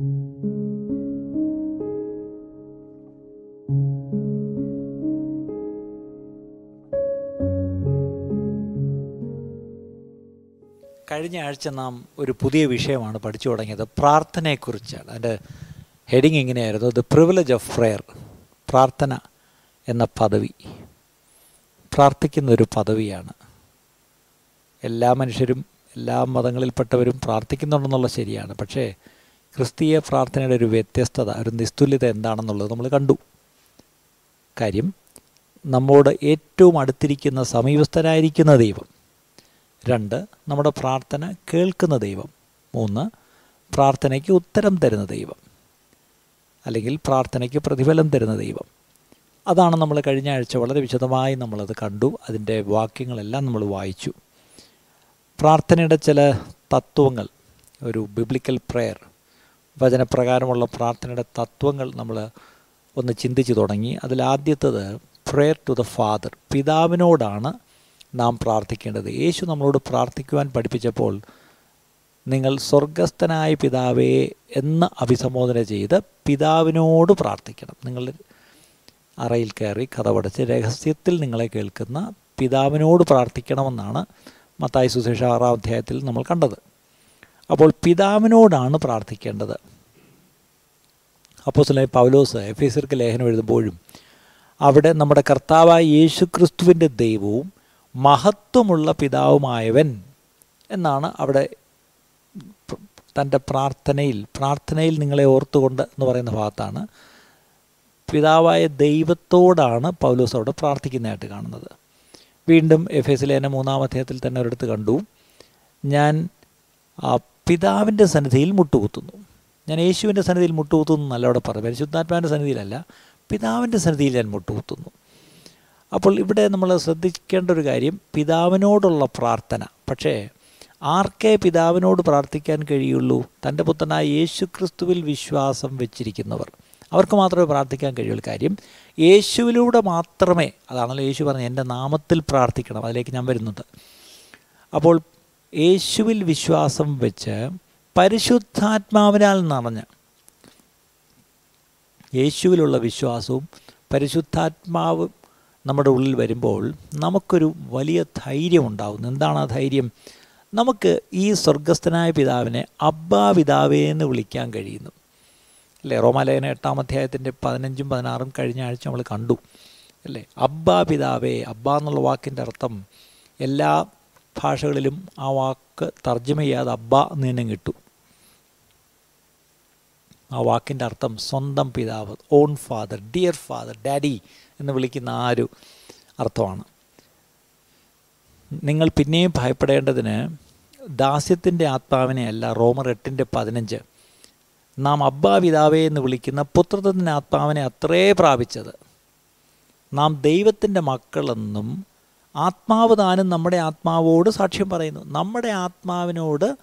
കഴിഞ്ഞ ആഴ്ച നാം ഒരു പുതിയ വിഷയമാണ് പഠിച്ചു തുടങ്ങിയത്. പ്രാർത്ഥനയെക്കുറിച്ചാണ്. അതിന്റെ ഹെഡിങ് ഇങ്ങനെയായിരുന്നു. ദ പ്രിവിലേജ് ഓഫ് പ്രെയർ പ്രാർത്ഥന എന്ന പദവി. പ്രാർത്ഥിക്കുന്ന ഒരു പദവിയാണ്. എല്ലാ മനുഷ്യരും എല്ലാ മതങ്ങളിൽപ്പെട്ടവരും പ്രാർത്ഥിക്കുന്നുണ്ടെന്നുള്ള ശരിയാണ്. പക്ഷേ ക്രിസ്തീയ പ്രാർത്ഥനയുടെ ഒരു വ്യത്യസ്തത ഒരു നിസ്തുല്യത എന്താണെന്നുള്ളത് നമ്മൾ കണ്ടു. കാര്യം നമ്മോട് ഏറ്റവും അടുത്തിരിക്കുന്ന സമീപസ്ഥനായിരിക്കുന്ന ദൈവം. രണ്ട് നമ്മുടെ പ്രാർത്ഥന കേൾക്കുന്ന ദൈവം. മൂന്ന് പ്രാർത്ഥനയ്ക്ക് ഉത്തരം തരുന്ന ദൈവം. അല്ലെങ്കിൽ പ്രാർത്ഥനയ്ക്ക് പ്രതിഫലം തരുന്ന ദൈവം. അതാണ് നമ്മൾ കഴിഞ്ഞ ആഴ്ച വളരെ വിശദമായി നമ്മളത് കണ്ടു. അതിന്റെ വാക്യങ്ങളെല്ലാം നമ്മൾ വായിച്ചു. പ്രാർത്ഥനയുടെ ചില തത്വങ്ങൾ ഒരു ബിബ്ലിക്കൽ പ്രെയർ വചനപ്രകാരമുള്ള പ്രാർത്ഥനയുടെ തത്വങ്ങൾ നമ്മൾ ഒന്ന് ചിന്തിച്ചു തുടങ്ങി. അതിലാദ്യത്തത് പ്രെയർ ടു ദ ഫാദർ പിതാവിനോടാണ് നാം പ്രാർത്ഥിക്കേണ്ടത്. യേശു നമ്മളോട് പ്രാർത്ഥിക്കുവാൻ പഠിപ്പിച്ചപ്പോൾ നിങ്ങൾ സ്വർഗസ്ഥനായ പിതാവേ എന്ന് അഭിസംബോധന ചെയ്ത് പിതാവിനോട് പ്രാർത്ഥിക്കണം. നിങ്ങൾ അറയിൽ കയറി കഥപടച്ച് രഹസ്യത്തിൽ നിങ്ങളെ കേൾക്കുന്ന പിതാവിനോട് പ്രാർത്ഥിക്കണമെന്നാണ് മത്തായി സുശേഷ ആറാം അധ്യായത്തിൽ നമ്മൾ കണ്ടത്. അപ്പോൾ പിതാവിനോടാണ് പ്രാർത്ഥിക്കേണ്ടത്. അപ്പോൾ അപ്പോസ്തലനായ പൗലോസ് എഫ് എസിർക്ക് ലേഖനം എഴുതുമ്പോഴും അവിടെ നമ്മുടെ കർത്താവായ യേശു ക്രിസ്തുവിന്റെ ദൈവവും മഹത്വമുള്ള പിതാവുമായവൻ എന്നാണ് അവിടെ തന്റെ പ്രാർത്ഥനയിൽ പ്രാർത്ഥനയിൽ നിങ്ങളെ ഓർത്തുകൊണ്ട് എന്ന് പറയുന്ന ഭാഗത്താണ് പിതാവായ ദൈവത്തോടാണ് പൗലോസ് അവിടെ പ്രാർത്ഥിക്കുന്നതായിട്ട് കാണുന്നത്. വീണ്ടും എഫ് എസ് ലേന മൂന്നാം അധ്യായത്തിൽ തന്നെ ഒരിടത്ത് കണ്ടു. ഞാൻ പിതാവിന്റെ സന്നിധിയിൽ മുട്ടുകുത്തുന്നു. ഞാൻ യേശുവിന്റെ സന്നിധിയിൽ മുട്ടുകുത്തുന്നു എന്നല്ല അവിടെ പറഞ്ഞു പരിശുദ്ധാത്മാവിന്റെ സന്നിധിയിലല്ല. പിതാവിന്റെ സന്നിധിയിൽ ഞാൻ മുട്ടുകുത്തുന്നു. അപ്പോൾ ഇവിടെ നമ്മൾ ശ്രദ്ധിക്കേണ്ട ഒരു കാര്യം പിതാവിനോടുള്ള പ്രാർത്ഥന. പക്ഷേ ആർക്കേ പിതാവിനോട് പ്രാർത്ഥിക്കാൻ കഴിയുള്ളൂ? തന്റെ പുത്രനായ യേശു ക്രിസ്തുവിൽ വിശ്വാസം വെച്ചിരിക്കുന്നവർ. അവർക്ക് മാത്രമേ പ്രാർത്ഥിക്കാൻ കഴിയുള്ളൂ. കാര്യം യേശുവിലൂടെ മാത്രമേ അതാണല്ലോ യേശു പറഞ്ഞത് എന്റെ നാമത്തിൽ പ്രാർത്ഥിക്കണം. അതിലേക്ക് ഞാൻ വരുന്നുണ്ട്. അപ്പോൾ യേശുവിൽ വിശ്വാസം വെച്ച് പരിശുദ്ധാത്മാവിനാൽ നിറഞ്ഞ്. യേശുവിലുള്ള വിശ്വാസവും പരിശുദ്ധാത്മാവ് നമ്മുടെ ഉള്ളിൽ വരുമ്പോൾ നമുക്കൊരു വലിയ ധൈര്യം ഉണ്ടാകുന്നു എന്താണ് ആ ധൈര്യം? നമുക്ക് ഈ സ്വർഗസ്ഥനായ പിതാവിനെ അബ്ബാ പിതാവേ എന്ന് വിളിക്കാൻ കഴിയുന്നു. അല്ലേ? റോമാലയന എട്ടാം അധ്യായത്തിന്റെ പതിനഞ്ചും പതിനാറും കഴിഞ്ഞ ആഴ്ച നമ്മൾ കണ്ടു. അല്ലേ? അബ്ബാ പിതാവേ അബ്ബ എന്നുള്ള വാക്കിന്റെ അർത്ഥം എല്ലാ ഭാഷകളിലും ആ വാക്ക് തർജമ ചെയ്യാതെ അബ്ബ എന്ന് തന്നെ കിട്ടും ആ വാക്കിന്റെ അർത്ഥം സ്വന്തം പിതാവ് own father dear father daddy എന്ന് വിളിക്കുന്ന ആ ഒരു അർത്ഥമാണ്. നിങ്ങൾ പിന്നെയും ഭയപ്പെടേണ്ടതിന് ദാസ്യത്തിന്റെ ആത്മാവിനെ അല്ല റോമർ എട്ടിന്റെ പതിനഞ്ച്. നാം അബ്ബാ പിതാവേ എന്ന് വിളിക്കുന്ന പുത്രത്തിന്റെ ആത്മാവിനെ അത്രേ പ്രാപിച്ചത്. നാം ദൈവത്തിന്റെ മക്കളെന്നും ആത്മാവ് താനും നമ്മുടെ ആത്മാവോട് സാക്ഷ്യം പറയുന്നു. നമ്മുടെ ആത്മാവിനോട്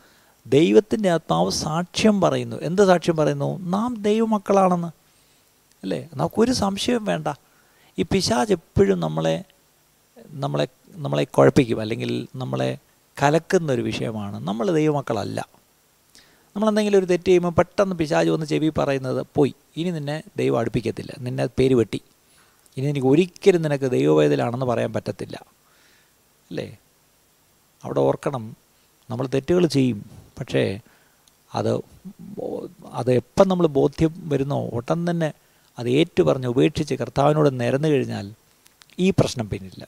ദൈവത്തിന്റെ ആത്മാവ് സാക്ഷ്യം പറയുന്നു. എന്ത് സാക്ഷ്യം പറയുന്നു? നാം ദൈവമക്കളാണെന്ന്. അല്ലേ? നമുക്കൊരു സംശയം വേണ്ട. ഈ പിശാജ് എപ്പോഴും നമ്മളെ നമ്മളെ നമ്മളെ കുഴപ്പിക്കും. അല്ലെങ്കിൽ നമ്മളെ കലക്കുന്ന ഒരു വിഷയമാണ്. നമ്മൾ ദൈവമക്കളല്ല. നമ്മളെന്തെങ്കിലും ഒരു തെറ്റ് ചെയ്യുമ്പോൾ പെട്ടെന്ന് പിശാജ് വന്ന് ചെവി പറയുന്നത് പോയി. ഇനി നിന്നെ ദൈവം അടുപ്പിക്കത്തില്ല. നിന്നെ പേര് വെട്ടി. ഇനി എനിക്ക് ഒരിക്കലും നിനക്ക് ദൈവവേദലാണെന്ന് പറയാൻ പറ്റത്തില്ല. അല്ലേ? അവിടെ ഓർക്കണം നമ്മൾ തെറ്റുകൾ ചെയ്യും പക്ഷേ അത് അത് എപ്പം നമ്മൾ ബോധ്യം വരുന്നോ ഉടൻ തന്നെ അത് ഏറ്റു പറഞ്ഞ് ഉപേക്ഷിച്ച് കർത്താവിനോട് നിരന്നു കഴിഞ്ഞാൽ ഈ പ്രശ്നം പിന്നില്ല.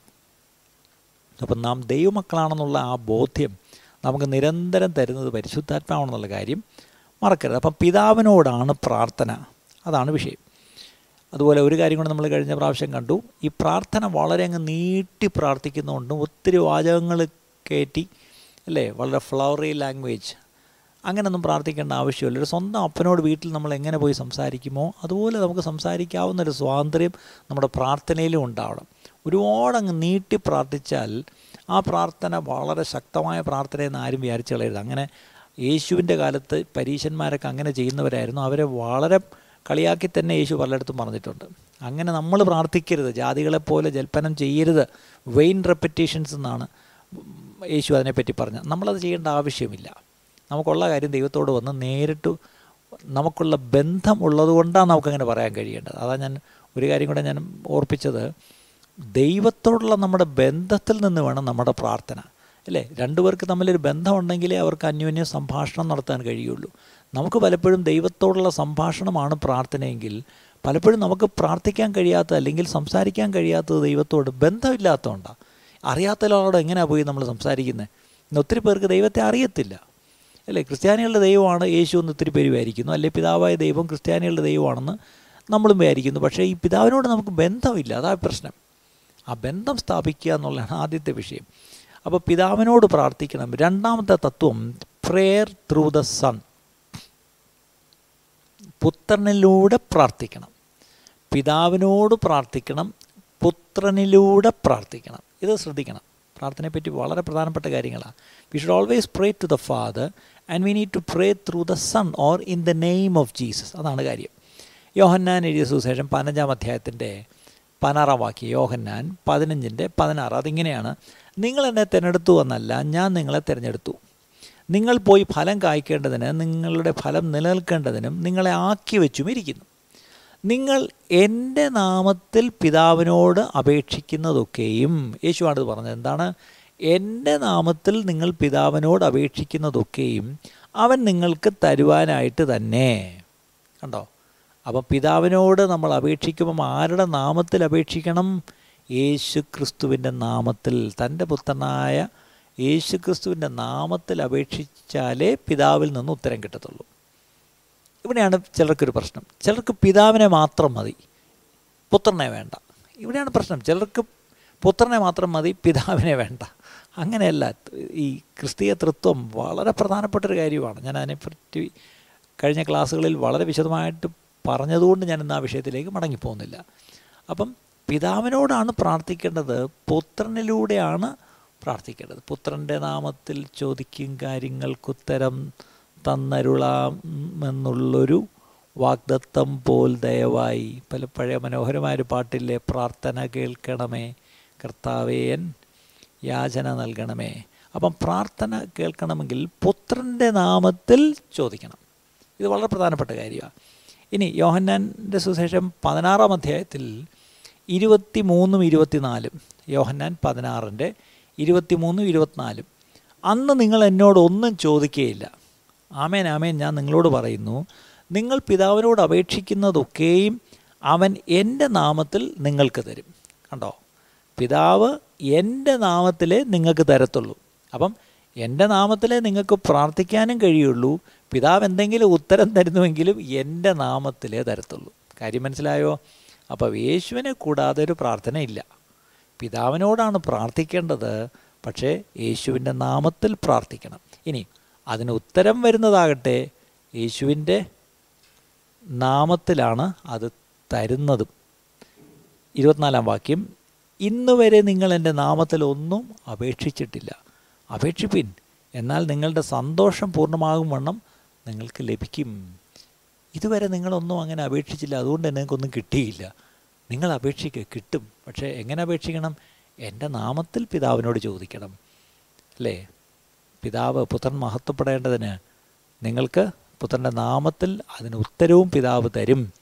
അപ്പം നാം ദൈവമക്കളാണെന്നുള്ള ആ ബോധ്യം നമുക്ക് നിരന്തരം തരുന്നത് പരിശുദ്ധാത്മാവാണെന്നുള്ള കാര്യം മറക്കരുത്. അപ്പം പിതാവിനോടാണ് പ്രാർത്ഥന. അതാണ് വിഷയം. അതുപോലെ ഒരു കാര്യം കൂടെ നമ്മൾ കഴിഞ്ഞ പ്രാവശ്യം കണ്ടു. ഈ പ്രാർത്ഥന വളരെ അങ്ങ് നീട്ടി പ്രാർത്ഥിക്കുന്നതുകൊണ്ടും ഒത്തിരി വാചകങ്ങൾ കയറ്റി അല്ലേ? വളരെ ഫ്ലവറി ലാംഗ്വേജ് അങ്ങനെയൊന്നും പ്രാർത്ഥിക്കേണ്ട ആവശ്യമില്ല. ഒരു സ്വന്തം അപ്പനോട് വീട്ടിൽ നമ്മൾ എങ്ങനെ പോയി സംസാരിക്കുമോ അതുപോലെ നമുക്ക് സംസാരിക്കാവുന്ന ഒരു സ്വാതന്ത്ര്യം നമ്മുടെ പ്രാർത്ഥനയിലും ഉണ്ടാവണം. ഒരുപാട് അങ്ങ് നീട്ടി പ്രാർത്ഥിച്ചാൽ ആ പ്രാർത്ഥന വളരെ ശക്തമായ പ്രാർത്ഥനയെന്ന് ആരും വിചാരിച്ചു കളയരുത്. അങ്ങനെ യേശുവിന്റെ കാലത്ത് പരീശന്മാരൊക്കെ അങ്ങനെ ചെയ്യുന്നവരായിരുന്നു. അവരെ വളരെ കളിയാക്കി തന്നെ യേശു പലയിടത്തും പറഞ്ഞിട്ടുണ്ട്. അങ്ങനെ നമ്മൾ പ്രാർത്ഥിക്കരുത്. ജാതികളെപ്പോലെ ജൽപ്പനം ചെയ്യരുത്. വെയിൻ റെപ്പറ്റീഷൻസ് എന്നാണ് യേശു അതിനെപ്പറ്റി പറഞ്ഞത്. നമ്മളത് ചെയ്യേണ്ട ആവശ്യമില്ല. നമുക്കുള്ള കാര്യം ദൈവത്തോട് വന്ന് നേരിട്ട് നമുക്കുള്ള ബന്ധം ഉള്ളതുകൊണ്ടാണ് നമുക്കങ്ങനെ പറയാൻ കഴിയേണ്ടത്. അതാ ഞാൻ ഒരു കാര്യം കൂടെ ഞാൻ ഓർപ്പിച്ചത്. ദൈവത്തോടുള്ള നമ്മുടെ ബന്ധത്തിൽ നിന്ന് വേണം നമ്മുടെ പ്രാർത്ഥന. അല്ലേ? രണ്ടുപേർക്ക് തമ്മിലൊരു ബന്ധമുണ്ടെങ്കിലേ അവർക്ക് അന്യോന്യം സംഭാഷണം നടത്താൻ കഴിയുള്ളൂ. നമുക്ക് പലപ്പോഴും ദൈവത്തോടുള്ള സംഭാഷണമാണ് പ്രാർത്ഥനയെങ്കിൽ പലപ്പോഴും നമുക്ക് പ്രാർത്ഥിക്കാൻ കഴിയാത്ത അല്ലെങ്കിൽ സംസാരിക്കാൻ കഴിയാത്തത് ദൈവത്തോട് ബന്ധമില്ലാത്തതുകൊണ്ടാണ് അറിയാത്ത ഒരാളോട് എങ്ങനെയാണ് പോയി നമ്മൾ സംസാരിക്കുന്നത് ഇന്ന് ഒത്തിരി പേർക്ക് ദൈവത്തെ അറിയത്തില്ല. അല്ലേ? ക്രിസ്ത്യാനികളുടെ ദൈവമാണ് യേശു എന്ന് ഒത്തിരി പേര് വിചാരിക്കുന്നു. അല്ലെ? പിതാവായ ദൈവം ക്രിസ്ത്യാനികളുടെ ദൈവമാണെന്ന് നമ്മളും വിചാരിക്കുന്നു. പക്ഷേ ഈ പിതാവിനോട് നമുക്ക് ബന്ധമില്ല. അതാ പ്രശ്നം. ആ ബന്ധം സ്ഥാപിക്കുക എന്നുള്ളതാണ് ആദ്യത്തെ വിഷയം. അപ്പോൾ പിതാവിനോട് പ്രാർത്ഥിക്കണം. രണ്ടാമത്തെ തത്വം പ്രേയർ ത്രൂ ദ സൺ പുത്രനിലൂടെ പ്രാർത്ഥിക്കണം. പിതാവിനോട് പ്രാർത്ഥിക്കണം പുത്രനിലൂടെ പ്രാർത്ഥിക്കണം. ഇത് ശ്രദ്ധിക്കണം. പ്രാർത്ഥനയെപ്പറ്റി വളരെ പ്രധാനപ്പെട്ട കാര്യങ്ങളാണ് we should always pray to the Father and we need to pray through the Son or in the name of Jesus അതാണ് കാര്യം. യോഹന്നാൻ എഴുതിയ സുശേഷം പതിനഞ്ചാം അധ്യായത്തിന്റെ പതിനാറാം വാക്യം. യോഹന്നാൻ പതിനഞ്ചിന്റെ പതിനാറ്. അതിങ്ങനെയാണ്. നിങ്ങൾ എന്നെ തിരഞ്ഞെടുത്തു എന്നല്ല ഞാൻ നിങ്ങളെ തിരഞ്ഞെടുത്തു. നിങ്ങൾ പോയി ഫലം കായ്ക്കേണ്ടതിന് നിങ്ങളുടെ ഫലം നിലനിൽക്കേണ്ടതിനും നിങ്ങളെ ആക്കി വെച്ചും ഇരിക്കുന്നു നിങ്ങൾ എന്റെ നാമത്തിൽ പിതാവിനോട് അപേക്ഷിക്കുന്നതൊക്കെയും യേശുവാണിത് പറഞ്ഞത് എന്താണ്? എന്റെ നാമത്തിൽ നിങ്ങൾ പിതാവിനോട് അപേക്ഷിക്കുന്നതൊക്കെയും അവൻ നിങ്ങൾക്ക് തരുവാനായിട്ട് തന്നെ. കണ്ടോ? അപ്പം പിതാവിനോട് നമ്മൾ അപേക്ഷിക്കുമ്പം ആരുടെ നാമത്തിൽ അപേക്ഷിക്കണം? യേശു ക്രിസ്തുവിന്റെ നാമത്തിൽ തന്റെ പുത്രനായ യേശു ക്രിസ്തുവിന്റെ നാമത്തിൽ അപേക്ഷിച്ചാലേ പിതാവിൽ നിന്ന് ഉത്തരം കിട്ടത്തുള്ളൂ. ഇവിടെയാണ് ചിലർക്കൊരു പ്രശ്നം. ചിലർക്ക് പിതാവിനെ മാത്രം മതി പുത്രനെ വേണ്ട. ഇവിടെയാണ് പ്രശ്നം. ചിലർക്ക് പുത്രനെ മാത്രം മതി പിതാവിനെ വേണ്ട. അങ്ങനെയല്ല ഈ ക്രിസ്തീയ തൃത്വം വളരെ പ്രധാനപ്പെട്ടൊരു കാര്യമാണ്. ഞാൻ അതിനെപ്പറ്റി കഴിഞ്ഞ ക്ലാസ്സുകളിൽ വളരെ വിശദമായിട്ട് പറഞ്ഞതുകൊണ്ട് ഞാൻ ഇന്ന് ആ വിഷയത്തിലേക്ക് മടങ്ങിപ്പോകുന്നില്ല. അപ്പം പിതാവിനോടാണ് പ്രാർത്ഥിക്കേണ്ടത് പുത്രനിലൂടെയാണ് പ്രാർത്ഥിക്കേണ്ടത്. പുത്രന്റെ നാമത്തിൽ ചോദിക്കും കാര്യങ്ങൾക്കുത്തരം തന്നരുളാമെന്നുള്ളൊരു വാഗ്ദത്തം പോൽ ദയവായി. പല പഴയ മനോഹരമായൊരു പാട്ടിലെ പ്രാർത്ഥന കേൾക്കണമേ കർത്താവേയൻ യാചന നൽകണമേ. അപ്പം പ്രാർത്ഥന കേൾക്കണമെങ്കിൽ പുത്രന്റെ നാമത്തിൽ ചോദിക്കണം. ഇത് വളരെ പ്രധാനപ്പെട്ട കാര്യമാണ് ഇനി യോഹന്നാന്റെ സുശേഷം പതിനാറാം അധ്യായത്തിൽ ഇരുപത്തി മൂന്നും ഇരുപത്തിനാലും യോഹന്നാൻ പതിനാറിന്റെ ഇരുപത്തിമൂന്നും ഇരുപത്തിനാലും. അന്ന് നിങ്ങൾ എന്നോട് ഒന്നും ചോദിക്കുകയില്ല ആമേൻ ആമേൻ ഞാൻ നിങ്ങളോട് പറയുന്നു നിങ്ങൾ പിതാവിനോട് അപേക്ഷിക്കുന്നതൊക്കെയും അവൻ എന്റെ നാമത്തിൽ നിങ്ങൾക്ക് തരും. കണ്ടോ? പിതാവ് എന്റെ നാമത്തിലേ നിങ്ങൾക്ക് തരത്തുള്ളൂ. അപ്പം എന്റെ നാമത്തിലേ നിങ്ങൾക്ക് പ്രാർത്ഥിക്കാനും കഴിയുള്ളൂ. പിതാവ് എന്തെങ്കിലും ഉത്തരം തരുന്നുവെങ്കിലും എന്റെ നാമത്തിലേ തരത്തുള്ളൂ. കാര്യം മനസ്സിലായോ? അപ്പോൾ യേശുവിനെ കൂടാതെ ഒരു പ്രാർത്ഥനയില്ല. പിതാവിനോടാണ് പ്രാർത്ഥിക്കേണ്ടത് പക്ഷേ യേശുവിന്റെ നാമത്തിൽ പ്രാർത്ഥിക്കണം. ഇനി അതിന് ഉത്തരം വരുന്നതാകട്ടെ യേശുവിന്റെ നാമത്തിലാണ് അത് തരുന്നതും. ഇരുപത്തിനാലാം വാക്യം ഇന്ന് വരെ നിങ്ങൾ എന്റെ നാമത്തിൽ ഒന്നും അപേക്ഷിച്ചിട്ടില്ല. അപേക്ഷിപ്പിൻ എന്നാൽ നിങ്ങളുടെ സന്തോഷം പൂർണമാകും വണ്ണം നിങ്ങൾക്ക് ലഭിക്കും. ഇതുവരെ നിങ്ങളൊന്നും അങ്ങനെ അപേക്ഷിച്ചില്ല. അതുകൊണ്ട് നിങ്ങൾക്കൊന്നും കിട്ടിയില്ല. നിങ്ങൾ അപേക്ഷിക്കുക കിട്ടും. പക്ഷേ എങ്ങനെ അപേക്ഷിക്കണം? എന്റെ നാമത്തിൽ പിതാവിനോട് ചോദിക്കണം. അല്ലേ? പിതാവ് പുത്രൻ മഹത്വപ്പെടേണ്ടതിന് നിങ്ങൾക്ക് പുത്രന്റെ നാമത്തിൽ അതിന് ഉത്തരവും പിതാവ് തരും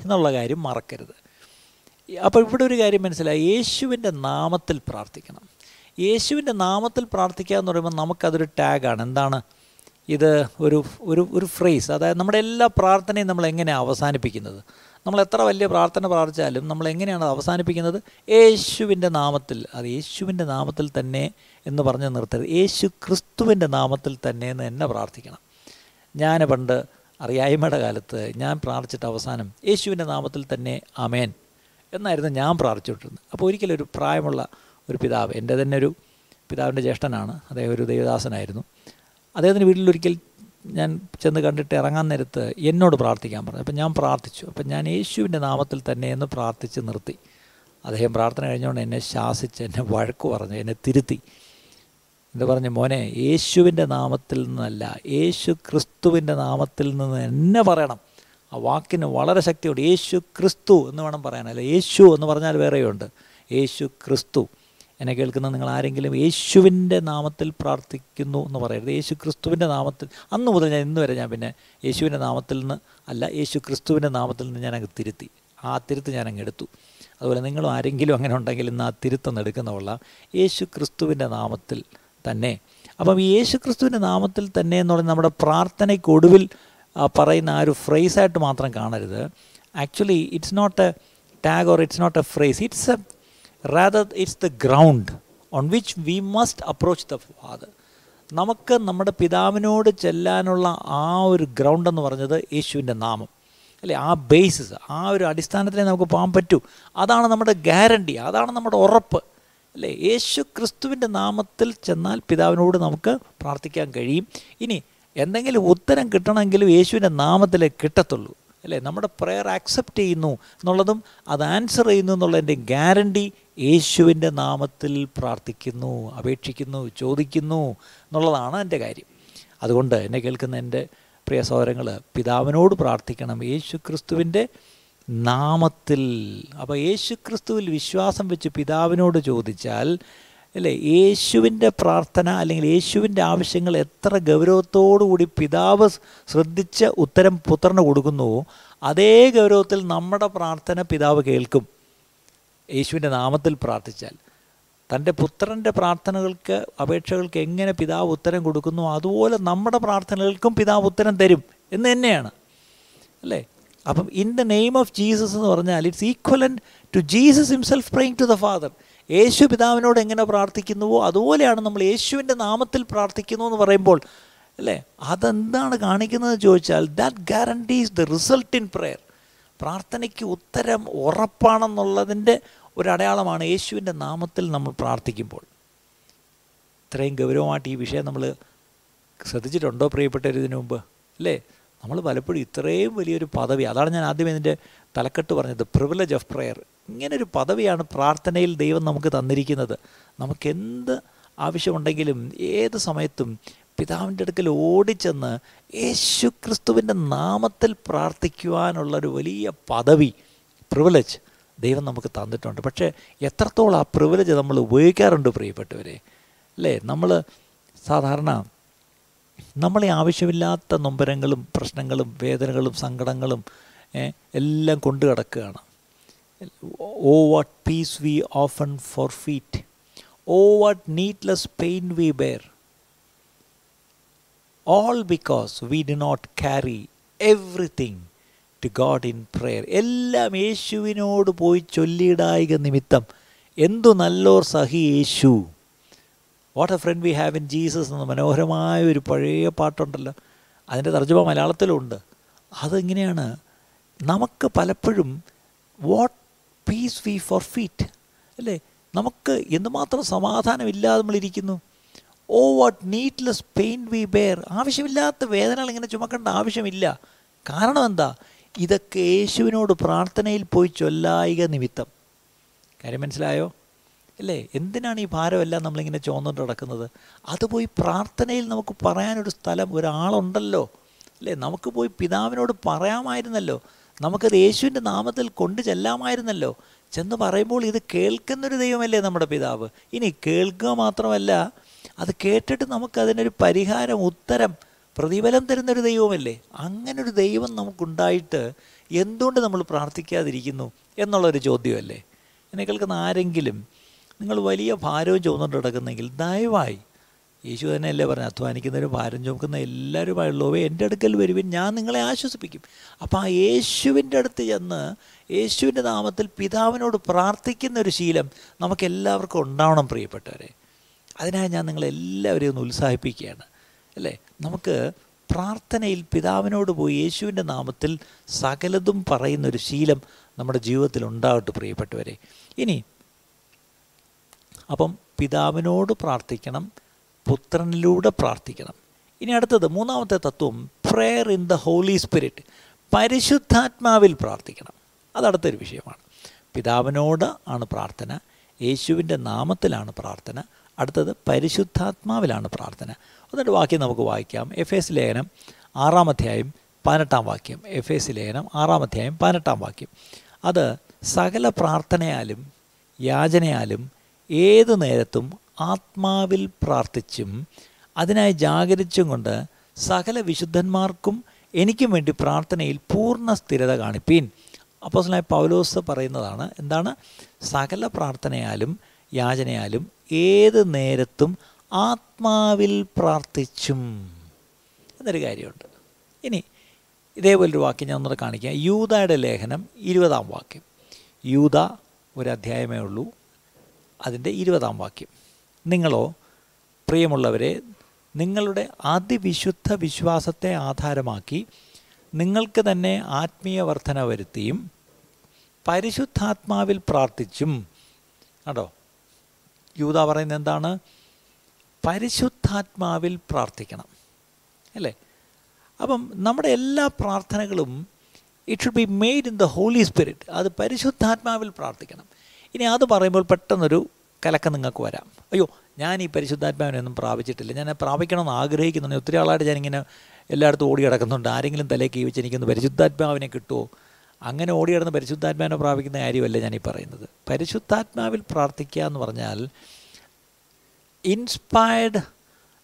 എന്നുള്ള കാര്യം മറക്കരുത്. അപ്പോൾ ഇവിടെ ഒരു കാര്യം മനസ്സിലായി. യേശുവിന്റെ നാമത്തിൽ പ്രാർത്ഥിക്കണം. യേശുവിന്റെ നാമത്തിൽ പ്രാർത്ഥിക്കുക എന്ന് പറയുമ്പോൾ നമുക്കതൊരു ടാഗാണ്. എന്താണ്? ഇത് ഒരു ഒരു ഒരു ഫ്രേസ് അതായത് നമ്മുടെ എല്ലാ പ്രാർത്ഥനയും നമ്മൾ എങ്ങനെയാണ് അവസാനിപ്പിക്കുന്നത്? നമ്മൾ എത്ര വലിയ പ്രാർത്ഥന പ്രാർത്ഥിച്ചാലും നമ്മൾ എങ്ങനെയാണ് അത് അവസാനിപ്പിക്കുന്നത്? യേശുവിന്റെ നാമത്തിൽ. അത് യേശുവിന്റെ നാമത്തിൽ തന്നെ എന്ന് പറഞ്ഞ് നിർത്തരുത്. യേശു ക്രിസ്തുവിന്റെ നാമത്തിൽ തന്നെ എന്ന് എന്നെ പ്രാർത്ഥിക്കണം. ഞാൻ പണ്ട് അറിയായ്മയുടെ കാലത്ത് ഞാൻ പ്രാർത്ഥിച്ചിട്ട് അവസാനം യേശുവിന്റെ നാമത്തിൽ തന്നെ അമേൻ എന്നായിരുന്നു ഞാൻ പ്രാർത്ഥിച്ചിട്ടുണ്ട് അപ്പോൾ ഒരിക്കലും ഒരു പ്രായമുള്ള ഒരു പിതാവ് എന്റെ തന്നെ ഒരു പിതാവിന്റെ ജ്യേഷ്ഠനാണ്. അദ്ദേഹം ഒരു ദേവദാസനായിരുന്നു. അദ്ദേഹത്തിന്റെ വീട്ടിലൊരിക്കൽ ഞാൻ ചെന്ന് കണ്ടിട്ട് ഇറങ്ങാൻ നേരത്ത് എന്നോട് പ്രാർത്ഥിക്കാൻ പറഞ്ഞു. അപ്പം ഞാൻ പ്രാർത്ഥിച്ചു. അപ്പം ഞാൻ യേശുവിന്റെ നാമത്തിൽ തന്നെ എന്ന് പ്രാർത്ഥിച്ച് നിർത്തി. അദ്ദേഹം പ്രാർത്ഥന കഴിഞ്ഞുകൊണ്ട് എന്നെ ശാസിച്ച് എന്നെ വഴക്ക് പറഞ്ഞു എന്നെ തിരുത്തി. എന്ന് പറഞ്ഞു? മോനെ യേശുവിന്റെ നാമത്തിൽ നിന്നല്ല യേശു ക്രിസ്തുവിന്റെ നാമത്തിൽ നിന്ന് എന്നെ പറയണം. ആ വാക്കിന് വളരെ ശക്തിയുണ്ട്. യേശു ക്രിസ്തു എന്ന് വേണം പറയാൻ. യേശു എന്ന് പറഞ്ഞാൽ വേറെയുണ്ട്. യേശു ക്രിസ്തു. എന്നെ കേൾക്കുന്ന നിങ്ങൾ ആരെങ്കിലും യേശുവിന്റെ നാമത്തിൽ പ്രാർത്ഥിക്കുന്നു എന്ന് പറയരുത്. യേശു ക്രിസ്തുവിന്റെ നാമത്തിൽ അന്ന് മുതൽ ഞാൻ ഇന്ന് വരെ ഞാൻ പിന്നെ യേശുവിന്റെ നാമത്തിൽ നിന്ന് അല്ല യേശു ക്രിസ്തുവിന്റെ നാമത്തിൽ നിന്ന് ഞാൻ അങ്ങ് തിരുത്തി. ആ തിരുത്ത് ഞാൻ എടുത്തു. അതുപോലെ നിങ്ങളും ആരെങ്കിലും അങ്ങനെ ഉണ്ടെങ്കിൽ ഇന്ന് ആ തിരുത്തം എടുക്കുന്ന യേശു ക്രിസ്തുവിന്റെ നാമത്തിൽ തന്നെ. അപ്പം ഈ യേശു ക്രിസ്തുവിന്റെ നാമത്തിൽ തന്നെ എന്ന് പറഞ്ഞാൽ നമ്മുടെ പ്രാർത്ഥനയ്ക്കൊടുവിൽ പറയുന്ന ആ ഒരു ഫ്രേസായിട്ട് മാത്രം കാണരുത്. Actually it's not a tag or it's not a phrase it's a rather it's the ground on which we must approach the Father. നമുക്ക് നമ്മുടെ പിതാവിനോട് ചെല്ലാനുള്ള ആ ഒരു ഗ്രൗണ്ട് എന്ന് പറഞ്ഞത് യേശുവിന്റെ നാമം. അല്ലെ? ആ ബേസിസ് ആ ഒരു അടിസ്ഥാനത്തിലേ നമുക്ക് പോകാൻ പറ്റൂ. അതാണ് നമ്മുടെ ഗ്യാരണ്ടി അതാണ് നമ്മുടെ ഉറപ്പ്. അല്ലേ? യേശു ക്രിസ്തുവിന്റെ നാമത്തിൽ ചെന്നാൽ പിതാവിനോട് നമുക്ക് പ്രാർത്ഥിക്കാൻ കഴിയും. ഇനി എന്തെങ്കിലും ഉത്തരം കിട്ടണമെങ്കിലും യേശുവിന്റെ നാമത്തിലേ കിട്ടത്തുള്ളൂ. അല്ലേ? നമ്മുടെ പ്രെയർ ആക്സെപ്റ്റ് ചെയ്യുന്നു എന്നുള്ളതും അത് ആൻസർ ചെയ്യുന്നു എന്നുള്ളതിന്റെ ഗ്യാരണ്ടി യേശുവിന്റെ നാമത്തിൽ പ്രാർത്ഥിക്കുന്നു അപേക്ഷിക്കുന്നു ചോദിക്കുന്നു എന്നുള്ളതാണ് എന്റെ കാര്യം. അതുകൊണ്ട് എന്നെ കേൾക്കുന്ന എന്റെ പ്രിയ സഹോദരങ്ങൾ പിതാവിനോട് പ്രാർത്ഥിക്കണം യേശു ക്രിസ്തുവിന്റെ നാമത്തിൽ. അപ്പോൾ യേശു ക്രിസ്തുവിൽ വിശ്വാസം വെച്ച് പിതാവിനോട് ചോദിച്ചാൽ അല്ലേ യേശുവിന്റെ പ്രാർത്ഥന അല്ലെങ്കിൽ യേശുവിന്റെ ആവശ്യങ്ങൾ എത്ര ഗൗരവത്തോടുകൂടി പിതാവ് ശ്രദ്ധിച്ച ഉത്തരം പുത്രന് കൊടുക്കുന്നുവോ അതേ ഗൗരവത്തിൽ നമ്മുടെ പ്രാർത്ഥന പിതാവ് കേൾക്കും. യേശുവിന്റെ നാമത്തിൽ പ്രാർത്ഥിച്ചാൽ. തന്റെ പുത്രന്റെ പ്രാർത്ഥനകൾക്ക് അപേക്ഷകൾക്ക് എങ്ങനെ പിതാവ് ഉത്തരം കൊടുക്കുന്നു അതുപോലെ നമ്മുടെ പ്രാർത്ഥനകൾക്കും പിതാവ് ഉത്തരം തരും എന്ന് തന്നെയാണ്. അല്ലേ? അപ്പം in the name of Jesus എന്ന് പറഞ്ഞാൽ it's equivalent to Jesus himself praying to the Father. Yesu പിതാവിനോട് എങ്ങനെ പ്രാർത്ഥിക്കുന്നുവോ അതുപോലെയാണ് നമ്മൾ യേശുവിന്റെ നാമത്തിൽ പ്രാർത്ഥിക്കുന്നു എന്ന് പറയുമ്പോൾ അല്ലേ? അതെന്താണ് കാണിക്കുന്നത് ചോദിച്ചാൽ that guarantees the result in prayer പ്രാർത്ഥനയ്ക്ക് ഉത്തരം ഉറപ്പാണെന്നുള്ളതിന്റെ ഒരടയാളമാണ് യേശുവിന്റെ നാമത്തിൽ നമ്മൾ പ്രാർത്ഥിക്കുമ്പോൾ. ഇത്രയും ഗൗരവമായിട്ട് ഈ വിഷയം നമ്മൾ ശ്രദ്ധിച്ചിട്ടുണ്ടോ പ്രിയപ്പെട്ടവർ ഇതിനു മുമ്പ്? അല്ലേ? നമ്മൾ പലപ്പോഴും ഇത്രയും വലിയൊരു പദവി അതാണ് ഞാൻ ആദ്യം ഇതിന്റെ തലക്കെട്ട് പറഞ്ഞത് പ്രിവിലേജ് ഓഫ് പ്രെയർ ഇങ്ങനൊരു പദവിയാണ് പ്രാർത്ഥനയിൽ ദൈവം നമുക്ക് തന്നിരിക്കുന്നത്. നമുക്കെന്ത് ആവശ്യമുണ്ടെങ്കിലും ഏത് സമയത്തും പിതാവിന്റെ അടുക്കൽ ഓടിച്ചെന്ന് യേശു ക്രിസ്തുവിന്റെ നാമത്തിൽ പ്രാർത്ഥിക്കുവാനുള്ളൊരു വലിയ പദവി പ്രിവിലേജ് ദൈവം നമുക്ക് തന്നിട്ടുണ്ട്. പക്ഷേ എത്രത്തോളം ആ പ്രിവിലേജ് നമ്മൾ ഉപയോഗിക്കാറുണ്ട് പ്രിയപ്പെട്ടവരെ? അല്ലേ? നമ്മൾ സാധാരണ നമ്മളെ ആവശ്യമില്ലാത്ത നൊമ്പരങ്ങളും പ്രശ്നങ്ങളും വേദനകളും സങ്കടങ്ങളും എല്ലാം കൊണ്ടു കിടക്കുകയാണ്. ഓ what peace we often forfeit oh what needless pain we bear all because we do not carry everything to God in prayer എല്ലാം യേശുവിനോട് പോയി ചൊല്ലിയിടായിക നിമിത്തം. എന്തു നല്ലോർ സഹി Yesu. What a friend we have in Jesus എന്ന മനോഹരമായ ഒരു പഴയ പാട്ടുണ്ടല്ലോ. അതിന്റെ തർജമ മലയാളത്തിലുണ്ട്. അതിങ്ങനെയാണ്? നമുക്ക് പലപ്പോഴും what peace we forfeit അല്ലേ? നമുക്ക് എന്തുമാത്രം സമാധാനമില്ലാതെ നമ്മളിരിക്കുന്നു ഓ what needless pain we bear ആവശ്യമില്ലാത്ത വേദനകൾ ഇങ്ങനെ ചുമക്കേണ്ട ആവശ്യമില്ല. കാരണം എന്താ? ഇതൊക്കെ യേശുവിനോട് പ്രാർത്ഥനയിൽ പോയി ചൊല്ലായിക നിമിത്തം. കാര്യം മനസ്സിലായോ? അല്ലേ? എന്തിനാണ് ഈ ഭാരമെല്ലാം നമ്മളിങ്ങനെ ചുമന്നുകൊണ്ട് നടക്കുന്നത്? അത് പോയി പ്രാർത്ഥനയിൽ നമുക്ക് പറയാനൊരു സ്ഥലം ഒരാളുണ്ടല്ലോ. അല്ലേ? നമുക്ക് പോയി പിതാവിനോട് പറയാമായിരുന്നല്ലോ. നമുക്കത് യേശുവിന്റെ നാമത്തിൽ കൊണ്ടു ചെല്ലാമായിരുന്നല്ലോ. ചെന്ന് പറയുമ്പോൾ ഇത് കേൾക്കുന്നൊരു ദൈവമല്ലേ നമ്മുടെ പിതാവ്? ഇനി കേൾക്കുക മാത്രമല്ല അത് കേട്ടിട്ട് നമുക്കതിനൊരു പരിഹാരം ഉത്തരം പ്രതിഫലം തരുന്നൊരു ദൈവമല്ലേ? അങ്ങനൊരു ദൈവം നമുക്കുണ്ടായിട്ട് എന്തുകൊണ്ട് നമ്മൾ പ്രാർത്ഥിക്കാതിരിക്കുന്നു എന്നുള്ളൊരു ചോദ്യമല്ലേ? എന്നെ കേൾക്കുന്ന ആരെങ്കിലും നിങ്ങൾ വലിയ ഭാരവും ചുമന്നുകൊണ്ട് കിടക്കുന്നെങ്കിൽ ദയവായി യേശു തന്നെയല്ലേ പറഞ്ഞു അധ്വാനിക്കുന്നവരും ഭാരം ചുമക്കുന്ന എല്ലാവരുമായുള്ളവേ എന്റെ അടുക്കൽ വരുവിൻ ഞാൻ നിങ്ങളെ ആശ്വസിപ്പിക്കും. അപ്പോൾ ആ യേശുവിന്റെ അടുത്ത് ചെന്ന് യേശുവിന്റെ നാമത്തിൽ പിതാവിനോട് പ്രാർത്ഥിക്കുന്ന ഒരു ശീലം നമുക്കെല്ലാവർക്കും ഉണ്ടാവണം പ്രിയപ്പെട്ടവരെ. അതിനായി ഞാൻ നിങ്ങളെല്ലാവരെയും ഒന്ന് ഉത്സാഹിപ്പിക്കുകയാണ്. അല്ലേ? നമുക്ക് പ്രാർത്ഥനയിൽ പിതാവിനോട് പോയി യേശുവിന്റെ നാമത്തിൽ സകലതും പറയുന്നൊരു ശീലം നമ്മുടെ ജീവിതത്തിൽ ഉണ്ടാകട്ടെ പ്രിയപ്പെട്ടവരെ. ഇനി അപ്പം പിതാവിനോട് പ്രാർത്ഥിക്കണം പുത്രനിലൂടെ പ്രാർത്ഥിക്കണം. ഇനി അടുത്തത് മൂന്നാമത്തെ തത്വം prayer in the Holy Spirit പരിശുദ്ധാത്മാവിൽ പ്രാർത്ഥിക്കണം. അതടുത്തൊരു വിഷയമാണ്. പിതാവിനോട് ആണ് പ്രാർത്ഥന യേശുവിന്റെ നാമത്തിലാണ് പ്രാർത്ഥന അടുത്തത് പരിശുദ്ധാത്മാവിലാണ് പ്രാർത്ഥന. എന്നിട്ട് വാക്യം നമുക്ക് വായിക്കാം. എഫ് എസ് ലേഖനം ആറാം അധ്യായം പതിനെട്ടാം വാക്യം. എഫ് എസ് ലേഖനം ആറാം അധ്യായം പതിനെട്ടാം വാക്യം. അത് സകല പ്രാർത്ഥനയാലും യാചനയാലും ഏത് നേരത്തും ആത്മാവിൽ പ്രാർത്ഥിച്ചും അതിനായി ജാഗരിച്ചും കൊണ്ട് സകല വിശുദ്ധന്മാർക്കും എനിക്കും വേണ്ടി പ്രാർത്ഥനയിൽ പൂർണ സ്ഥിരത കാണിപ്പീൻ. അപ്പോസലായ പൗലോസ് പറയുന്നതാണ് എന്താണ്? സകല പ്രാർത്ഥനയാലും യാചനയാലും ഏത് നേരത്തും ആത്മാവിൽ പ്രാർത്ഥിച്ചും എന്നൊരു കാര്യമുണ്ട്. ഇനി ഇതേപോലൊരു വാക്യം ഞാൻ ഒന്നുകൂടെ കാണിക്കാം. യൂതയുടെ ലേഖനം ഇരുപതാം വാക്യം. യൂത ഒരു അധ്യായമേ ഉള്ളൂ. അതിന്റെ ഇരുപതാം വാക്യം. നിങ്ങളോ പ്രിയമുള്ളവരെ നിങ്ങളുടെ അതിവിശുദ്ധ വിശ്വാസത്തെ ആധാരമാക്കി നിങ്ങൾക്ക് തന്നെ ആത്മീയ വർധന വരുത്തിയും പരിശുദ്ധാത്മാവിൽ പ്രാർത്ഥിച്ചും. കേട്ടോ യൂത പറയുന്നത് എന്താണ്? പരിശുദ്ധാത്മാവിൽ പ്രാർത്ഥിക്കണം. അല്ലേ? അപ്പം നമ്മുടെ എല്ലാ പ്രാർത്ഥനകളും it should be made in the Holy Spirit അത് പരിശുദ്ധാത്മാവിൽ പ്രാർത്ഥിക്കണം. ഇനി അത് പറയുമ്പോൾ പെട്ടെന്നൊരു കലക്കം നിങ്ങൾക്ക് വരാം. അയ്യോ ഞാൻ ഈ പരിശുദ്ധാത്മാവിനൊന്നും പ്രാപിച്ചിട്ടില്ല. ഞാൻ പ്രാപിക്കണമെന്ന് ആഗ്രഹിക്കുന്നുണ്ട്. ഒത്തിരി ആളായിട്ട് ഞാനിങ്ങനെ എല്ലായിടത്തും ഓടി കിടക്കുന്നുണ്ട് ആരെങ്കിലും തലേക്ക് വെച്ച് എനിക്കൊന്ന് പരിശുദ്ധാത്മാവിനെ കിട്ടുമോ അങ്ങനെ ഓടി കിടന്ന് പരിശുദ്ധാത്മാവിനെ പ്രാപിക്കുന്ന കാര്യമല്ല ഞാനീ പറയുന്നത്. പരിശുദ്ധാത്മാവിൽ പ്രാർത്ഥിക്കുക എന്ന് പറഞ്ഞാൽ inspired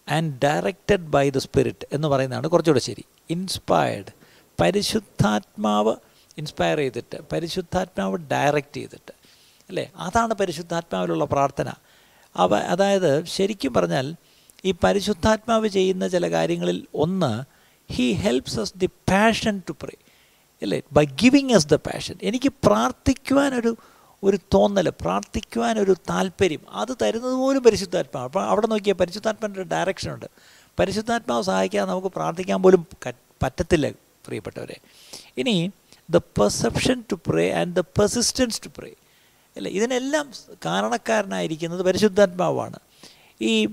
and directed by the Spirit എന്ന് പറയുന്നതാണ് കുറച്ചുകൂടെ ശരി. ഇൻസ്പയർഡ് പരിശുദ്ധാത്മാവ് ഇൻസ്പയർ ചെയ്തിട്ട് പരിശുദ്ധാത്മാവ് ഡയറക്റ്റ് ചെയ്തിട്ട് അല്ലേ? അതാണ് പരിശുദ്ധാത്മാവിലുള്ള പ്രാർത്ഥന. അവ അതായത് ശരിക്കും പറഞ്ഞാൽ ഈ പരിശുദ്ധാത്മാവ് ചെയ്യുന്ന ചില കാര്യങ്ങളിൽ ഒന്ന് he helps us the passion to pray അല്ലേ? By giving us the passion എനിക്ക് പ്രാർത്ഥിക്കുവാനൊരു ഒരു തോന്നൽ പ്രാർത്ഥിക്കുവാനൊരു താല്പര്യം. അത് തരുന്നത് പോലും പരിശുദ്ധാത്മാവ്. അപ്പോൾ അവിടെ നോക്കിയാൽ പരിശുദ്ധാത്മാവിന്റെ ഒരു ഡയറക്ഷനുണ്ട് പരിശുദ്ധാത്മാവ് സഹായിക്കാതെ നമുക്ക് പ്രാർത്ഥിക്കാൻ പോലും പറ്റത്തില്ല പ്രിയപ്പെട്ടവരെ. ഇനി the perception to pray and the persistence to pray അല്ല? ഇതിനെല്ലാം കാരണക്കാരനായിരിക്കുന്നത് പരിശുദ്ധാത്മാവാണ്. ഈ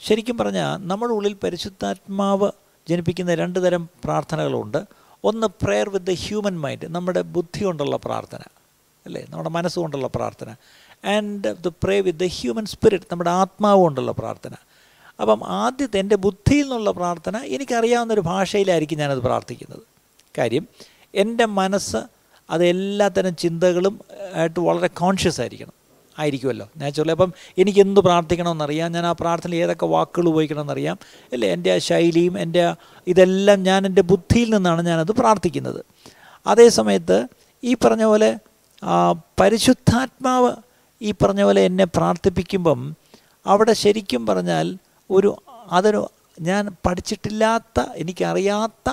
ശരിക്കും പറഞ്ഞാൽ നമ്മുടെ ഉള്ളിൽ പരിശുദ്ധാത്മാവ് ജനിപ്പിക്കുന്ന രണ്ട് തരം പ്രാർത്ഥനകളുണ്ട്. ഒന്ന് prayer with the human mind നമ്മുടെ ബുദ്ധി കൊണ്ടുള്ള പ്രാർത്ഥന അല്ലേ? നമ്മുടെ മനസ്സുകൊണ്ടുള്ള പ്രാർത്ഥന. And the pray with the human spirit നമ്മുടെ ആത്മാവ് കൊണ്ടുള്ള പ്രാർത്ഥന. അപ്പം ആദ്യത്തെ എന്റെ ബുദ്ധിയിൽ നിന്നുള്ള പ്രാർത്ഥന എനിക്കറിയാവുന്നൊരു ഭാഷയിലായിരിക്കും ഞാനത് പ്രാർത്ഥിക്കുന്നത്. കാര്യം എന്റെ മനസ്സ് അത് എല്ലാത്തരം ചിന്തകളും ആയിട്ട് വളരെ കോൺഷ്യസ് ആയിരിക്കണം. ആയിരിക്കുമല്ലോ. നാച്ചുറലി അപ്പം എനിക്ക് എന്ത് പ്രാർത്ഥിക്കണമെന്നറിയാം? ഞാൻ ആ പ്രാർത്ഥനയിൽ ഏതൊക്കെ വാക്കുകൾ ഉപയോഗിക്കണമെന്നറിയാം? അല്ലേ? എന്റെ ആ ശൈലിയും എന്റെ ഇതെല്ലാം ഞാൻ എന്റെ ബുദ്ധിയിൽ നിന്നാണ് ഞാനത് പ്രാർത്ഥിക്കുന്നത്. അതേ സമയത്ത് ഈ പറഞ്ഞ പോലെ പരിശുദ്ധാത്മാവ് ഈ പറഞ്ഞ പോലെ എന്നെ പ്രാർത്ഥിപ്പിക്കുമ്പം അവിടെ ശരിക്കും പറഞ്ഞാൽ ഒരു അതൊരു ഞാൻ പഠിച്ചിട്ടില്ലാത്ത എനിക്കറിയാത്ത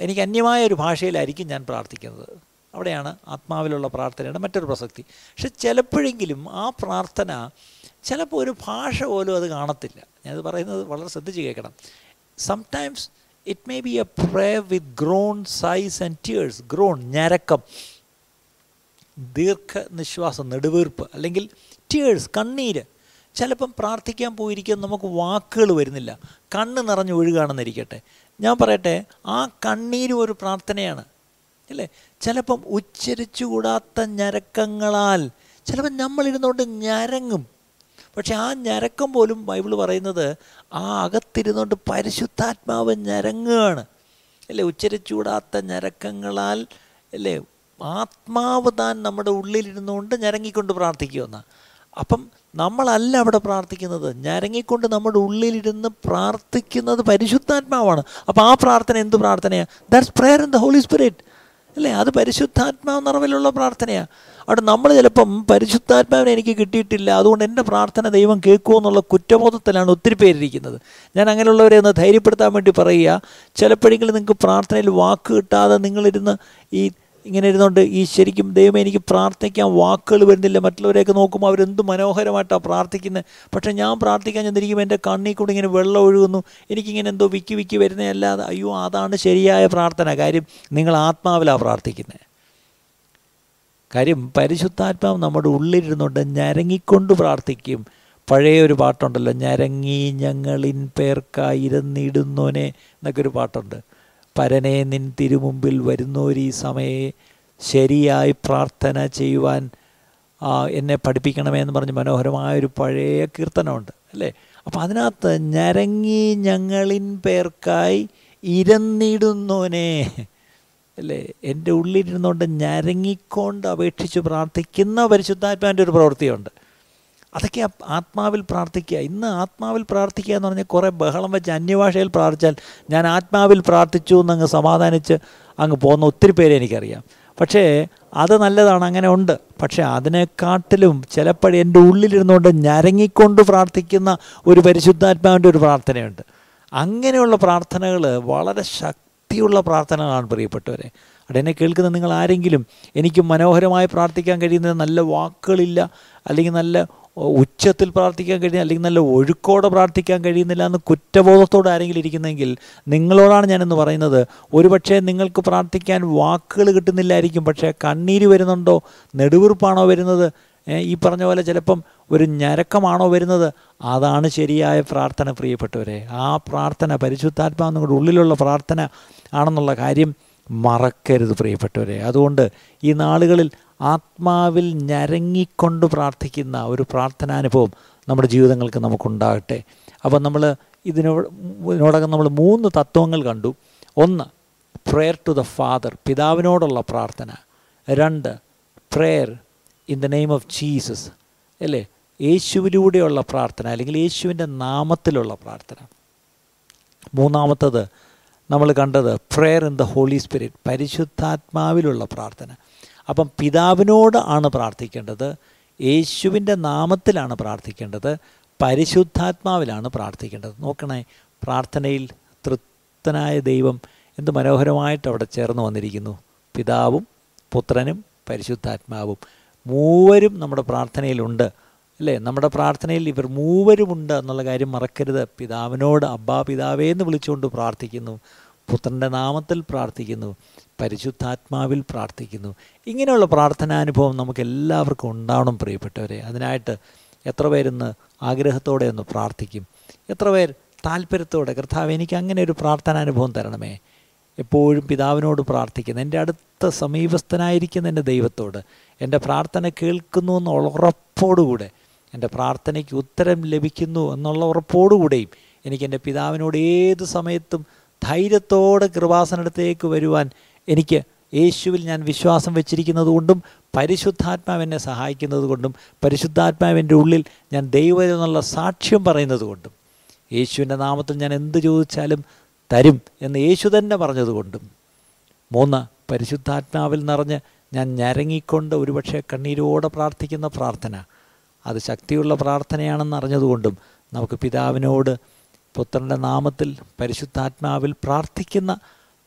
എനിക്ക് അന്യമായ ഒരു ഭാഷയിലായിരിക്കും ഞാൻ പ്രാർത്ഥിക്കുന്നത്. അവിടെയാണ് ആത്മാവിലുള്ള പ്രാർത്ഥനയുടെ മറ്റൊരു പ്രസക്തി. പക്ഷെ ചിലപ്പോഴെങ്കിലും ആ പ്രാർത്ഥന ചിലപ്പോൾ ഒരു ഭാഷ പോലും അത് കാണത്തില്ല. ഞാനത് പറയുന്നത് വളരെ ശ്രദ്ധിച്ച് കേൾക്കണം. Sometimes it may be a pray with groan sighs and tears groan ഞരക്കം ദീർഘ നിശ്വാസം നെടുവീർപ്പ് അല്ലെങ്കിൽ ടിയേഴ്സ് കണ്ണീര്. ചിലപ്പം പ്രാർത്ഥിക്കാൻ പോയിരിക്കാൻ നമുക്ക് വാക്കുകൾ വരുന്നില്ല. കണ്ണ് നിറഞ്ഞ് ഒഴുകാണെന്നിരിക്കട്ടെ. ഞാൻ പറയട്ടെ ആ കണ്ണീരും ഒരു പ്രാർത്ഥനയാണ്. അല്ലേ? ചിലപ്പം ഉച്ചരിച്ചുകൂടാത്ത ഞരക്കങ്ങളാൽ ചിലപ്പം നമ്മളിരുന്നുകൊണ്ട് ഞരങ്ങും. പക്ഷെ ആ ഞരക്കം പോലും ബൈബിൾ പറയുന്നത് ആ അകത്തിരുന്നുകൊണ്ട് പരിശുദ്ധാത്മാവ് ഞരങ്ങുകയാണ്. അല്ലേ? ഉച്ചരിച്ചുകൂടാത്ത ഞരക്കങ്ങളാൽ അല്ലേ? ആത്മാവ് താൻ നമ്മുടെ ഉള്ളിലിരുന്നുകൊണ്ട് ഞരങ്ങിക്കൊണ്ട് പ്രാർത്ഥിക്കുമെന്ന അപ്പം നമ്മളല്ല അവിടെ പ്രാർത്ഥിക്കുന്നത്. ഞരങ്ങിക്കൊണ്ട് നമ്മുടെ ഉള്ളിലിരുന്ന് പ്രാർത്ഥിക്കുന്നത് പരിശുദ്ധാത്മാവാണ്. അപ്പോൾ ആ പ്രാർത്ഥന എന്ത് പ്രാർത്ഥനയാണ് that's prayer in the Holy Spirit അല്ലേ? അത് പരിശുദ്ധാത്മാവ് നിറവിലുള്ള പ്രാർത്ഥനയാണ് അവിടെ നമ്മൾ ചിലപ്പം പരിശുദ്ധാത്മാവിനെ എനിക്ക് കിട്ടിയിട്ടില്ല അതുകൊണ്ട് എന്റെ പ്രാർത്ഥന ദൈവം കേൾക്കുമോ എന്നുള്ള കുറ്റബോധത്തിലാണ് ഒത്തിരി പേരിരിക്കുന്നത്. ഞാൻ അങ്ങനെയുള്ളവരെ ഒന്ന് ധൈര്യപ്പെടുത്താൻ വേണ്ടി പറയുക. ചിലപ്പോഴെങ്കിലും നിങ്ങൾക്ക് പ്രാർത്ഥനയിൽ വാക്ക് കിട്ടാതെ നിങ്ങളിരുന്ന് ഈ ഇങ്ങനെ ഇരുന്നുകൊണ്ട് ഈ ശരിക്കും ദൈവം എനിക്ക് പ്രാർത്ഥിക്കാൻ വാക്കുകൾ വരുന്നില്ല. മറ്റുള്ളവരെയൊക്കെ നോക്കുമ്പോൾ അവരെന്ത് മനോഹരമായിട്ടാണ് പ്രാർത്ഥിക്കുന്നത് പക്ഷേ ഞാൻ പ്രാർത്ഥിക്കാൻ ചെന്നിരിക്കുമ്പോൾ എന്റെ കണ്ണിൽ കൂടി ഇങ്ങനെ വെള്ളം ഒഴുകുന്നു. എനിക്കിങ്ങനെ എന്തോ വിക്കി വിക്കി വരുന്നതല്ലാതെ അയ്യോ അതാണ് ശരിയായ പ്രാർത്ഥന. കാര്യം നിങ്ങൾ ആത്മാവിലാണ് പ്രാർത്ഥിക്കുന്നത് കാര്യം പരിശുദ്ധാത്മാവ് നമ്മുടെ ഉള്ളിലിരുന്നുകൊണ്ട് ഞരങ്ങിക്കൊണ്ട് പ്രാർത്ഥിക്കും. പഴയ ഒരു പാട്ടുണ്ടല്ലോ ഞരങ്ങി ഞങ്ങളിൻ പേർക്കായിരുന്നിടുന്നോനെ എന്നൊക്കെ ഒരു പാട്ടുണ്ട്. പരനെ നിൻ തിരുമുമ്പിൽ വരുന്നോരീ സമയെ ശരിയായി പ്രാർത്ഥന ചെയ്യുവാൻ എന്നെ പഠിപ്പിക്കണമേ എന്ന് പറഞ്ഞ് മനോഹരമായൊരു പഴയ കീർത്തനമുണ്ട് അല്ലേ? അപ്പം അതിനകത്ത് ഞരങ്ങി ഞങ്ങളിൻ പേർക്കായി ഇരന്നിടുന്നോനെ അല്ലേ? എന്റെ ഉള്ളിലിരുന്നുകൊണ്ട് ഞരങ്ങിക്കൊണ്ട് അപേക്ഷിച്ച് പ്രാർത്ഥിക്കുന്ന പരിശുദ്ധാത്മാന്റെ ഒരു പ്രവൃത്തിയുണ്ട്. അതൊക്കെ ആത്മാവിൽ പ്രാർത്ഥിക്കുക. ഇന്ന് ആത്മാവിൽ പ്രാർത്ഥിക്കുക എന്ന് പറഞ്ഞാൽ കുറേ ബഹളം വെച്ച് അന്യഭാഷയിൽ പ്രാർത്ഥിച്ചാൽ ഞാൻ ആത്മാവിൽ പ്രാർത്ഥിച്ചു എന്നങ്ങ് സമാധാനിച്ച് അങ്ങ് പോകുന്ന ഒത്തിരി പേരെ എനിക്കറിയാം. പക്ഷേ അത് നല്ലതാണ് അങ്ങനെ ഉണ്ട്. പക്ഷേ അതിനെക്കാട്ടിലും ചിലപ്പോൾ എന്റെ ഉള്ളിലിരുന്നുകൊണ്ട് ഞരങ്ങിക്കൊണ്ട് പ്രാർത്ഥിക്കുന്ന ഒരു പരിശുദ്ധാത്മാവിന്റെ ഒരു പ്രാർത്ഥനയുണ്ട്. അങ്ങനെയുള്ള പ്രാർത്ഥനകൾ വളരെ ശക്തിയുള്ള പ്രാർത്ഥനകളാണ് പ്രിയപ്പെട്ടവരെ. അവിടെ എന്നെ കേൾക്കുന്ന നിങ്ങൾ ആരെങ്കിലും എനിക്ക് മനോഹരമായി പ്രാർത്ഥിക്കാൻ കഴിയുന്ന നല്ല വാക്കുകളില്ല അല്ലെങ്കിൽ നല്ല ഉച്ചത്തിൽ പ്രാർത്ഥിക്കാൻ കഴിയുന്ന അല്ലെങ്കിൽ നല്ല ഒഴുക്കോടെ പ്രാർത്ഥിക്കാൻ കഴിയുന്നില്ല എന്ന് കുറ്റബോധത്തോടെ ആരെങ്കിലും ഇരിക്കുന്നെങ്കിൽ നിങ്ങളോടാണ് ഞാനെന്ന് പറയുന്നത്. ഒരുപക്ഷെ നിങ്ങൾക്ക് പ്രാർത്ഥിക്കാൻ വാക്കുകൾ കിട്ടുന്നില്ലായിരിക്കും പക്ഷേ കണ്ണീര് വരുന്നുണ്ടോ? നെടുവീർപ്പാണോ വരുന്നത്? ഈ പറഞ്ഞ പോലെ ചിലപ്പം ഒരു ഞരക്കമാണോ വരുന്നത്? അതാണ് ശരിയായ പ്രാർത്ഥന പ്രിയപ്പെട്ടവരെ. ആ പ്രാർത്ഥന പരിശുദ്ധാത്മാവ് നിങ്ങളുടെ ഉള്ളിലുള്ള പ്രാർത്ഥന ആണെന്നുള്ള കാര്യം മറക്കരുത് പ്രിയപ്പെട്ടവരെ. അതുകൊണ്ട് ഈ നാളുകളിൽ ആത്മാവിൽ ഞരങ്ങിക്കൊണ്ട് പ്രാർത്ഥിക്കുന്ന ഒരു പ്രാർത്ഥനാനുഭവം നമ്മുടെ ജീവിതങ്ങൾക്ക് നമുക്കുണ്ടാകട്ടെ. അപ്പോൾ നമ്മൾ ഇതിനോട് ഇതിനോടകം നമ്മൾ മൂന്ന് തത്വങ്ങൾ കണ്ടു. ഒന്ന് പ്രെയർ ടു ദ ഫാദർ പിതാവിനോടുള്ള പ്രാർത്ഥന. രണ്ട് prayer in the name of Jesus അല്ലേ? യേശുവിലൂടെയുള്ള പ്രാർത്ഥന അല്ലെങ്കിൽ യേശുവിന്റെ നാമത്തിലുള്ള പ്രാർത്ഥന. മൂന്നാമത്തത് നമ്മൾ കണ്ടത് prayer in the Holy Spirit പരിശുദ്ധാത്മാവിലുള്ള പ്രാർത്ഥന. അപ്പം പിതാവിനോട് ആണ് പ്രാർത്ഥിക്കേണ്ടത് യേശുവിന്റെ നാമത്തിലാണ് പ്രാർത്ഥിക്കേണ്ടത് പരിശുദ്ധാത്മാവിലാണ് പ്രാർത്ഥിക്കേണ്ടത്. നോക്കണേ പ്രാർത്ഥനയിൽ തൃപ്തനായ ദൈവം എന്ത് മനോഹരമായിട്ട് അവിടെ ചേർന്ന് വന്നിരിക്കുന്നു. പിതാവും പുത്രനും പരിശുദ്ധാത്മാവും. മൂവരും നമ്മുടെ പ്രാർത്ഥനയിലുണ്ട്. അല്ലേ? നമ്മുടെ പ്രാർത്ഥനയിൽ ഇവർ മൂവരുമുണ്ട് എന്നുള്ള കാര്യം മറക്കരുത്. പിതാവിനോട് അബ്ബാ പിതാവേ എന്ന് വിളിച്ചുകൊണ്ട് പ്രാർത്ഥിക്കുന്നു. പുത്രന്റെ നാമത്തിൽ പ്രാർത്ഥിക്കുന്നു. പരിശുദ്ധാത്മാവിൽ പ്രാർത്ഥിക്കുന്നു. ഇങ്ങനെയുള്ള പ്രാർത്ഥനാനുഭവം നമുക്ക് എല്ലാവർക്കും ഉണ്ടാവണം പ്രിയപ്പെട്ടവരെ. അതിനായിട്ട് എത്ര പേരിന്ന് ആഗ്രഹത്തോടെ ഒന്ന് പ്രാർത്ഥിക്കും? എത്ര പേർ താല്പര്യത്തോടെ കർത്താവ് എനിക്ക് അങ്ങനെ ഒരു പ്രാർത്ഥനാനുഭവം തരണമേ. എപ്പോഴും പിതാവിനോട് പ്രാർത്ഥിക്കുന്നു. എന്റെ അടുത്ത സമീപസ്ഥനായിരിക്കുന്ന എന്റെ ദൈവത്തോട് എന്റെ പ്രാർത്ഥന കേൾക്കുന്നു എന്നുള്ള ഉറപ്പോടുകൂടെ എന്റെ പ്രാർത്ഥനയ്ക്ക് ഉത്തരം ലഭിക്കുന്നു എന്നുള്ള ഉറപ്പോടുകൂടെയും എനിക്ക് എന്റെ പിതാവിനോട് ഏത് സമയത്തും ധൈര്യത്തോടെ കൃപാസനടുത്തേക്ക് വരുവാൻ എനിക്ക് യേശുവിൽ ഞാൻ വിശ്വാസം വെച്ചിരിക്കുന്നത് കൊണ്ടും പരിശുദ്ധാത്മാവ് എന്നെ സഹായിക്കുന്നത് കൊണ്ടും പരിശുദ്ധാത്മാവിന്റെ ഉള്ളിൽ ഞാൻ ദൈവം എന്നുള്ള സാക്ഷ്യം പറയുന്നത് കൊണ്ടും യേശുവിന്റെ നാമത്തിൽ ഞാൻ എന്ത് ചോദിച്ചാലും തരും എന്ന് യേശു തന്നെ പറഞ്ഞതുകൊണ്ടും. മൂന്ന് പരിശുദ്ധാത്മാവിൽ നിറഞ്ഞ് ഞാൻ ഞരങ്ങിക്കൊണ്ട് ഒരുപക്ഷെ കണ്ണീരോടെ പ്രാർത്ഥിക്കുന്ന പ്രാർത്ഥന. അത് ശക്തിയുള്ള പ്രാർത്ഥനയാണെന്ന് അറിഞ്ഞതുകൊണ്ടും നമുക്ക് പിതാവിനോട് പുത്രന്റെ നാമത്തിൽ പരിശുദ്ധാത്മാവിൽ പ്രാർത്ഥിക്കുന്ന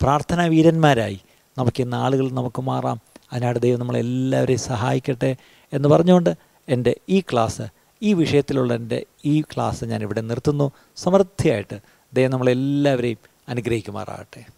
പ്രാർത്ഥനാ വീരന്മാരായി നമുക്ക് ഇന്ന് ആളുകൾ നമുക്ക് മാറാം. അതിനാട് ദൈവം നമ്മളെല്ലാവരെയും സഹായിക്കട്ടെ എന്ന് പറഞ്ഞുകൊണ്ട് എന്റെ ഈ ക്ലാസ് ഈ വിഷയത്തിലുള്ള എന്റെ ഈ ക്ലാസ് ഞാൻ ഇവിടെ നിർത്തുന്നു. സമൃദ്ധിയായിട്ട് ദൈവം നമ്മളെല്ലാവരെയും അനുഗ്രഹിക്കുമാറാകട്ടെ.